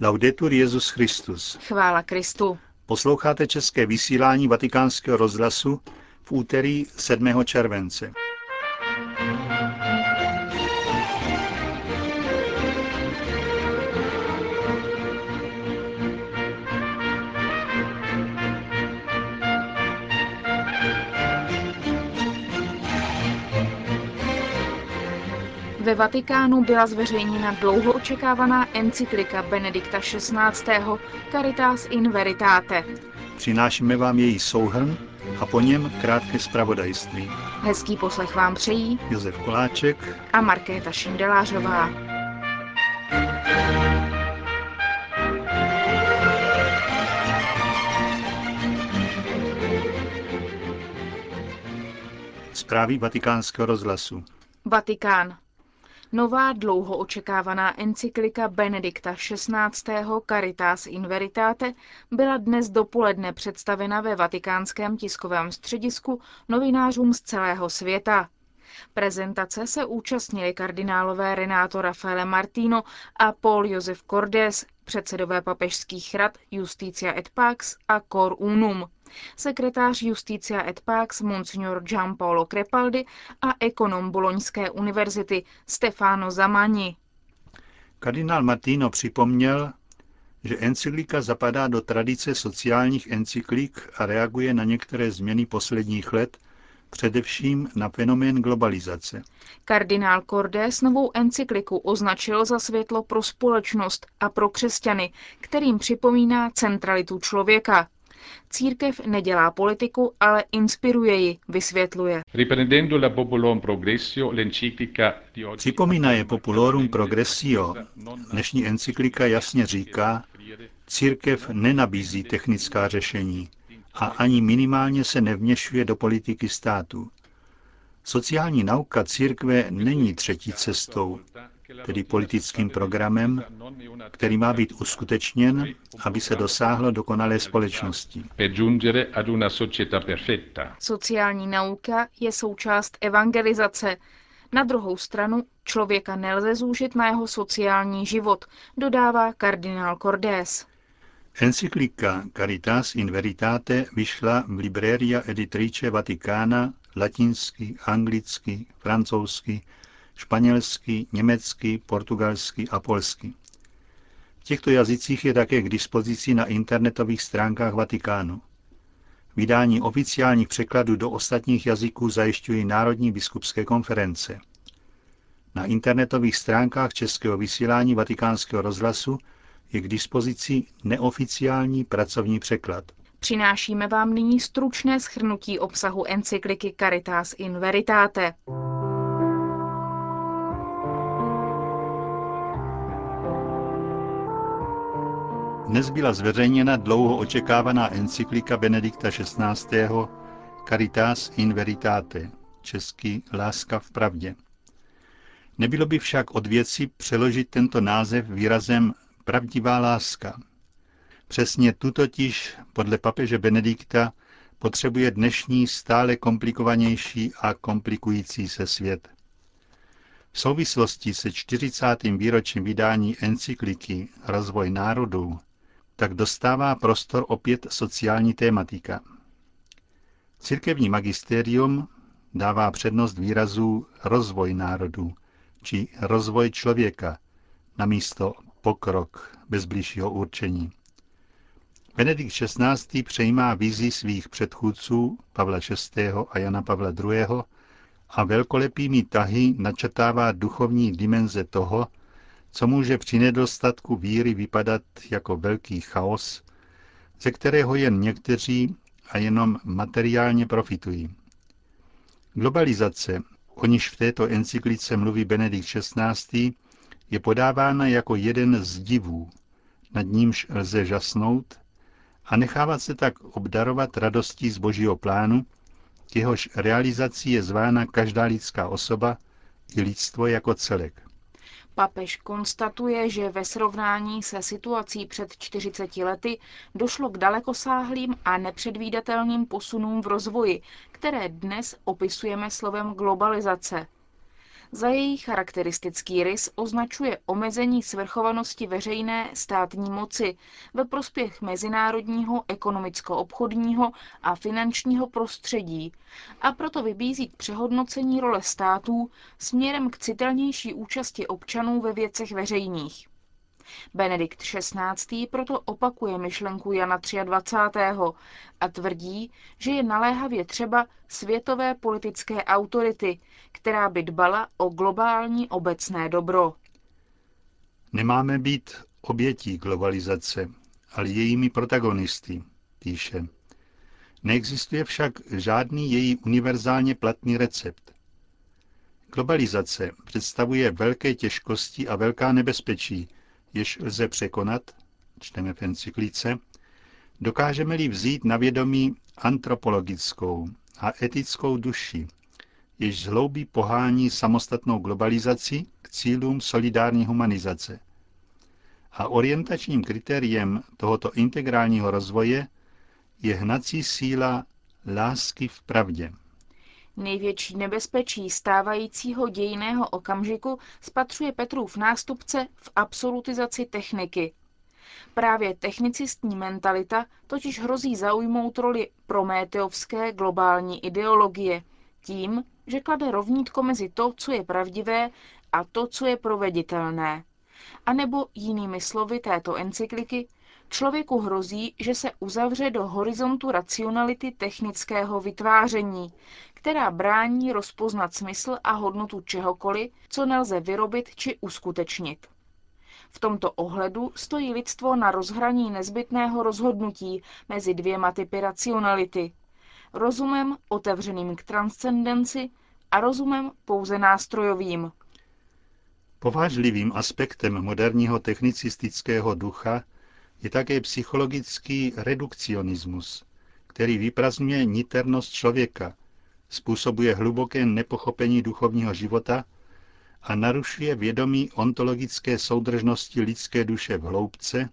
Laudetur Jezus Christus. Chvála Kristu. Posloucháte české vysílání Vatikánského rozhlasu v úterý 7. července. Ve Vatikánu byla zveřejněna dlouho očekávaná encyklika Benedikta XVI. Caritas in Veritate. Přinášíme vám její souhrn a po něm krátké zpravodajství. Hezký poslech vám přejí Josef Koláček a Markéta Šindelářová. Zprávy vatikánského rozhlasu. Vatikán. Nová dlouho očekávaná encyklika Benedikta XVI. Caritas in Veritate byla dnes dopoledne představena ve vatikánském tiskovém středisku novinářům z celého světa. Prezentace se účastnili kardinálové Renato Raffaele Martino a Paul Josef Cordes, předsedové papežských rad Justicia et Pax a Cor Unum, sekretář Justicia et Pax Monsignor Giampaolo Crepaldi a ekonom Boloňské univerzity Stefano Zamani. Kardinál Martino připomněl, že encyklika zapadá do tradice sociálních encyklik a reaguje na některé změny posledních let, především na fenomén globalizace. Kardinál Cordes novou encykliku označil za světlo pro společnost a pro křesťany, kterým připomíná centralitu člověka. Církev nedělá politiku, ale inspiruje ji, vysvětluje. Připomínaje Populorum Progressio, dnešní encyklika jasně říká, církev nenabízí technická řešení a ani minimálně se nevměšuje do politiky státu. Sociální nauka církve není třetí cestou, tedy politickým programem, který má být uskutečněn, aby se dosáhlo dokonalé společnosti. Sociální nauka je součást evangelizace. Na druhou stranu člověka nelze zúžit na jeho sociální život, dodává kardinál Cordés. Encyklika Caritas in Veritate vyšla v Libreria Editrice Vaticana latinsky, anglicky, francouzsky, španělsky, německy, portugalsky a polsky. V těchto jazycích je také k dispozici na internetových stránkách Vatikánu. Vydání oficiálních překladů do ostatních jazyků zajišťují Národní biskupské konference. Na internetových stránkách českého vysílání vatikánského rozhlasu je k dispozici neoficiální pracovní překlad. Přinášíme vám nyní stručné schrnutí obsahu encykliky Caritas in Veritate. Dnes byla zveřejněna dlouho očekávaná encyklika Benedikta XVI. Caritas in Veritate, český Láska v pravdě. Nebylo by však od věci přeložit tento název výrazem pravdivá láska. Přesně tu totiž podle papeže Benedikta potřebuje dnešní stále komplikovanější a komplikující se svět. V souvislosti se 40. výročím vydání encykliky Rozvoj národů tak dostává prostor opět sociální tématika. Církevní magisterium dává přednost výrazu rozvoj národů či rozvoj člověka na místo pokrok bez blížšího určení. Benedikt XVI. přejímá vizi svých předchůdců Pavla VI. a Jana Pavla II. a velkolepými tahy načetává duchovní dimenze toho, co může při nedostatku víry vypadat jako velký chaos, ze kterého jen někteří a jenom materiálně profitují. Globalizace, o níž v této encyklice mluví Benedikt XVI., je podávána jako jeden z divů, nad nímž lze žasnout a nechávat se tak obdarovat radostí z božího plánu, k jehož realizací je zvána každá lidská osoba i lidstvo jako celek. Papež konstatuje, že ve srovnání se situací před 40 lety došlo k dalekosáhlým a nepředvídatelným posunům v rozvoji, které dnes opisujeme slovem globalizace. Za její charakteristický rys označuje omezení svrchovanosti veřejné státní moci ve prospěch mezinárodního ekonomicko-obchodního a finančního prostředí a proto vybízí k přehodnocení role států směrem k citelnější účasti občanů ve věcech veřejných. Benedikt XVI. proto opakuje myšlenku Jana 23. a tvrdí, že je naléhavě třeba světové politické autority, která by dbala o globální obecné dobro. Nemáme být obětí globalizace, ale jejími protagonisty, píše. Neexistuje však žádný její univerzálně platný recept. Globalizace představuje velké těžkosti a velká nebezpečí, jež lze překonat, čteme v encyklice, dokážeme-li vzít na vědomí antropologickou a etickou duši, jež zhloubí pohání samostatnou globalizaci k cílům solidární humanizace. A orientačním kritériem tohoto integrálního rozvoje je hnací síla lásky v pravdě. Největší nebezpečí stávajícího dějiného okamžiku spatřuje Petrův nástupce v absolutizaci techniky. Právě technicistní mentalita totiž hrozí zaujmout roli prométeovské globální ideologie tím, že klade rovnítko mezi to, co je pravdivé a to, co je proveditelné. A nebo jinými slovy této encykliky, člověku hrozí, že se uzavře do horizontu racionality technického vytváření, která brání rozpoznat smysl a hodnotu čehokoliv, co nelze vyrobit či uskutečnit. V tomto ohledu stojí lidstvo na rozhraní nezbytného rozhodnutí mezi dvěma typy racionality. Rozumem otevřeným k transcendenci a rozumem pouze nástrojovým. Povážlivým aspektem moderního technicistického ducha je také psychologický redukcionismus, který vyprazňuje niternost člověka, způsobuje hluboké nepochopení duchovního života a narušuje vědomí ontologické soudržnosti lidské duše v hloubce,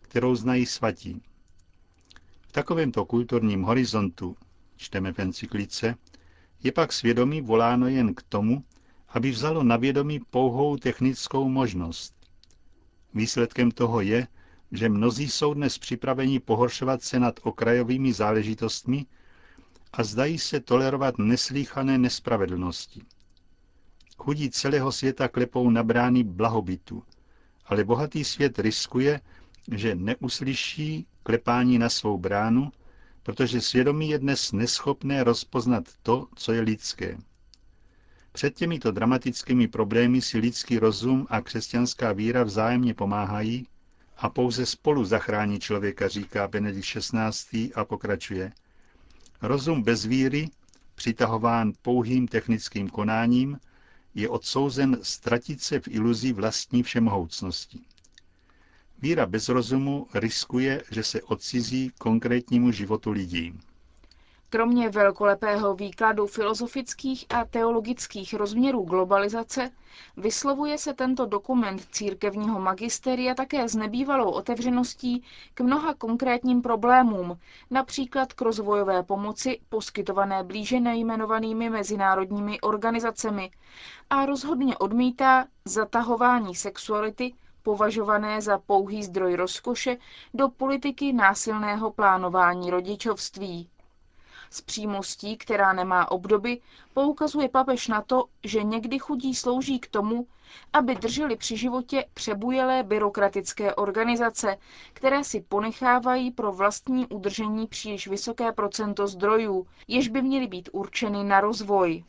kterou znají svatí. V takovémto kulturním horizontu, čteme v encyklice, je pak svědomí voláno jen k tomu, aby vzalo na vědomí pouhou technickou možnost. Výsledkem toho je, že mnozí jsou dnes připraveni pohoršovat se nad okrajovými záležitostmi a zdají se tolerovat neslíchané nespravedlnosti. Chudí celého světa klepou na brány blahobytu, ale bohatý svět riskuje, že neuslyší klepání na svou bránu, protože svědomí je dnes neschopné rozpoznat to, co je lidské. Před těmito dramatickými problémy si lidský rozum a křesťanská víra vzájemně pomáhají a pouze spolu zachrání člověka, říká Benedikt XVI. a pokračuje. Rozum bez víry, přitahován pouhým technickým konáním, je odsouzen ztratit se v iluzi vlastní všemohoucnosti. Víra bez rozumu riskuje, že se odcizí konkrétnímu životu lidí. Kromě velkolepého výkladu filozofických a teologických rozměrů globalizace vyslovuje se tento dokument církevního magisteria také s nebývalou otevřeností k mnoha konkrétním problémům, například k rozvojové pomoci poskytované blíže nejmenovanými mezinárodními organizacemi a rozhodně odmítá zatahování sexuality považované za pouhý zdroj rozkoše do politiky násilného plánování rodičovství. S přímostí, která nemá obdoby, poukazuje papež na to, že někdy chudí slouží k tomu, aby drželi při životě přebujelé byrokratické organizace, které si ponechávají pro vlastní udržení příliš vysoké procento zdrojů, jež by měly být určeny na rozvoj.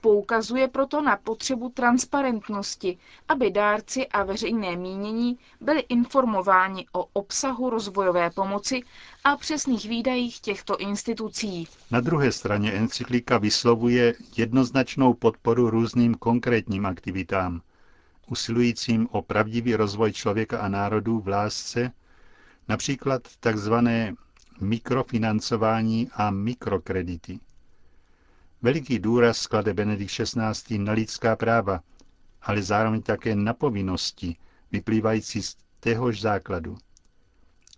Poukazuje proto na potřebu transparentnosti, aby dárci a veřejné mínění byli informováni o obsahu rozvojové pomoci a přesných výdajích těchto institucí. Na druhé straně encyklika vyslovuje jednoznačnou podporu různým konkrétním aktivitám, usilujícím o pravdivý rozvoj člověka a národů v lásce, například takzvané mikrofinancování a mikrokredity. Veliký důraz klade Benedikt XVI. na lidská práva, ale zároveň také na povinnosti, vyplývající z téhož základu.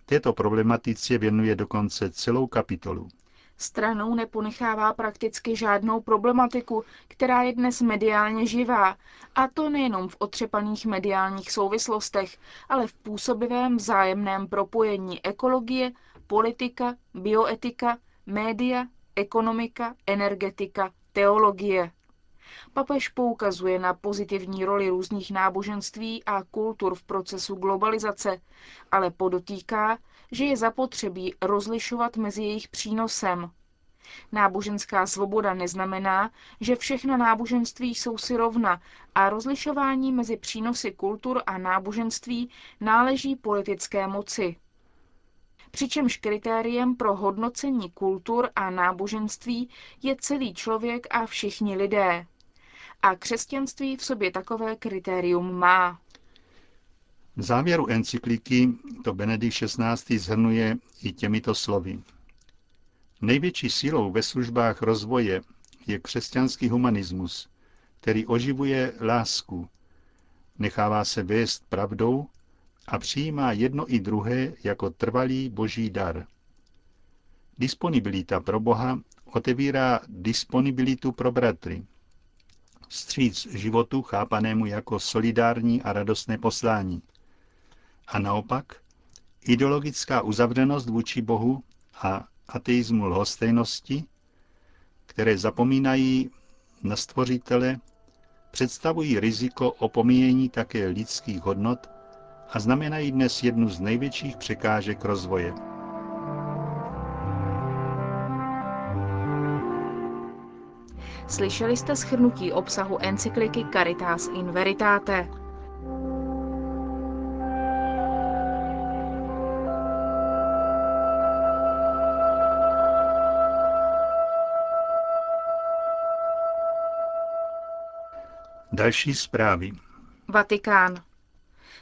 Této problematice věnuje dokonce celou kapitolu. Stranou neponechává prakticky žádnou problematiku, která je dnes mediálně živá, a to nejenom v otřepaných mediálních souvislostech, ale v působivém vzájemném propojení ekologie, politika, bioetika, média, ekonomika, energetika, teologie. Papež poukazuje na pozitivní roli různých náboženství a kultur v procesu globalizace, ale podotýká, že je zapotřebí rozlišovat mezi jejich přínosem. Náboženská svoboda neznamená, že všechna náboženství jsou si rovna a rozlišování mezi přínosy kultur a náboženství náleží politické moci. Přičemž kritériem pro hodnocení kultur a náboženství je celý člověk a všichni lidé. A křesťanství v sobě takové kritérium má. V závěru encykliky to Benedikt XVI. zhrnuje i těmito slovy. Největší silou ve službách rozvoje je křesťanský humanismus, který oživuje lásku, nechává se vést pravdou a přijímá jedno i druhé jako trvalý boží dar. Disponibilita pro Boha otevírá disponibilitu pro bratry. Stříc životu chápanému jako solidární a radostné poslání. A naopak, ideologická uzavřenost vůči Bohu a ateismu lhostejnosti, které zapomínají na stvořitele, představují riziko opomíjení také lidských hodnot a znamenají dnes jednu z největších překážek rozvoje. Slyšeli jste schrnutí obsahu encykliky Caritas in Veritate. Další zprávy. Vatikán.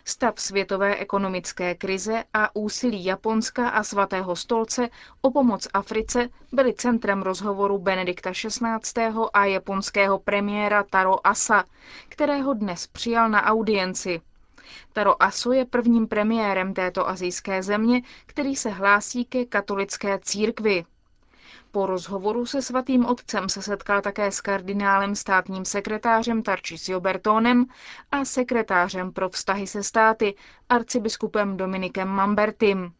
Stav světové ekonomické krize a úsilí Japonska a svatého stolce o pomoc Africe byly centrem rozhovoru Benedikta XVI. a japonského premiéra Taro Asa, kterého dnes přijal na audienci. Taro Aso je prvním premiérem této azijské země, který se hlásí ke katolické církvi. Po rozhovoru se svatým otcem se setkal také s kardinálem státním sekretářem Tarcisio Bertonem a sekretářem pro vztahy se státy, arcibiskupem Dominikem Mambertim.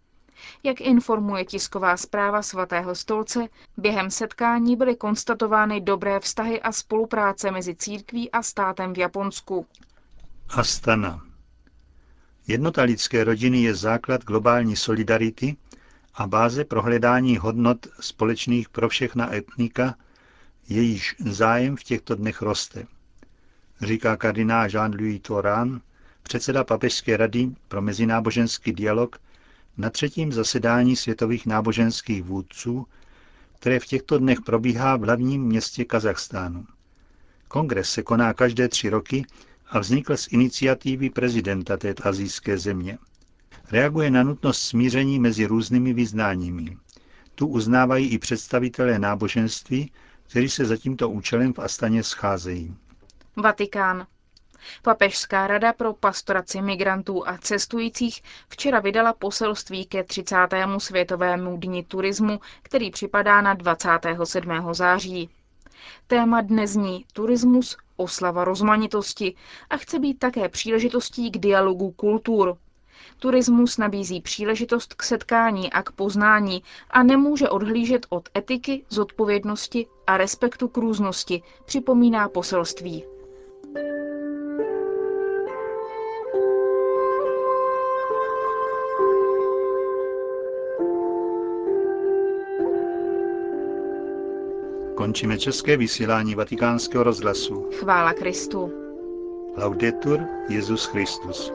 Jak informuje tisková zpráva svatého stolce, během setkání byly konstatovány dobré vztahy a spolupráce mezi církví a státem v Japonsku. Astana. Jednota lidské rodiny je základ globální solidarity a báze pro hledání hodnot společných pro všechna etnika, jejíž zájem v těchto dnech roste. Říká kardinál Jean-Louis Toran, předseda Papežské rady pro mezináboženský dialog na třetím zasedání světových náboženských vůdců, které v těchto dnech probíhá v hlavním městě Kazachstánu. Kongres se koná každé tři roky a vznikl z iniciativy prezidenta této azijské země reaguje na nutnost smíření mezi různými vyznáními. Tu uznávají i představitelé náboženství, kteří se za tímto účelem v Astaně scházejí. Vatikán. Papežská rada pro pastoraci migrantů a cestujících včera vydala poselství ke 30. světovému dni turismu, který připadá na 27. září. Téma dne zní turismus, oslava rozmanitosti a chce být také příležitostí k dialogu kultur. Turismus nabízí příležitost k setkání a k poznání a nemůže odhlížet od etiky, zodpovědnosti a respektu k různosti, připomíná poselství. Končíme české vysílání vatikánského rozhlasu. Chvála Kristu. Laudetur Jezus Christus.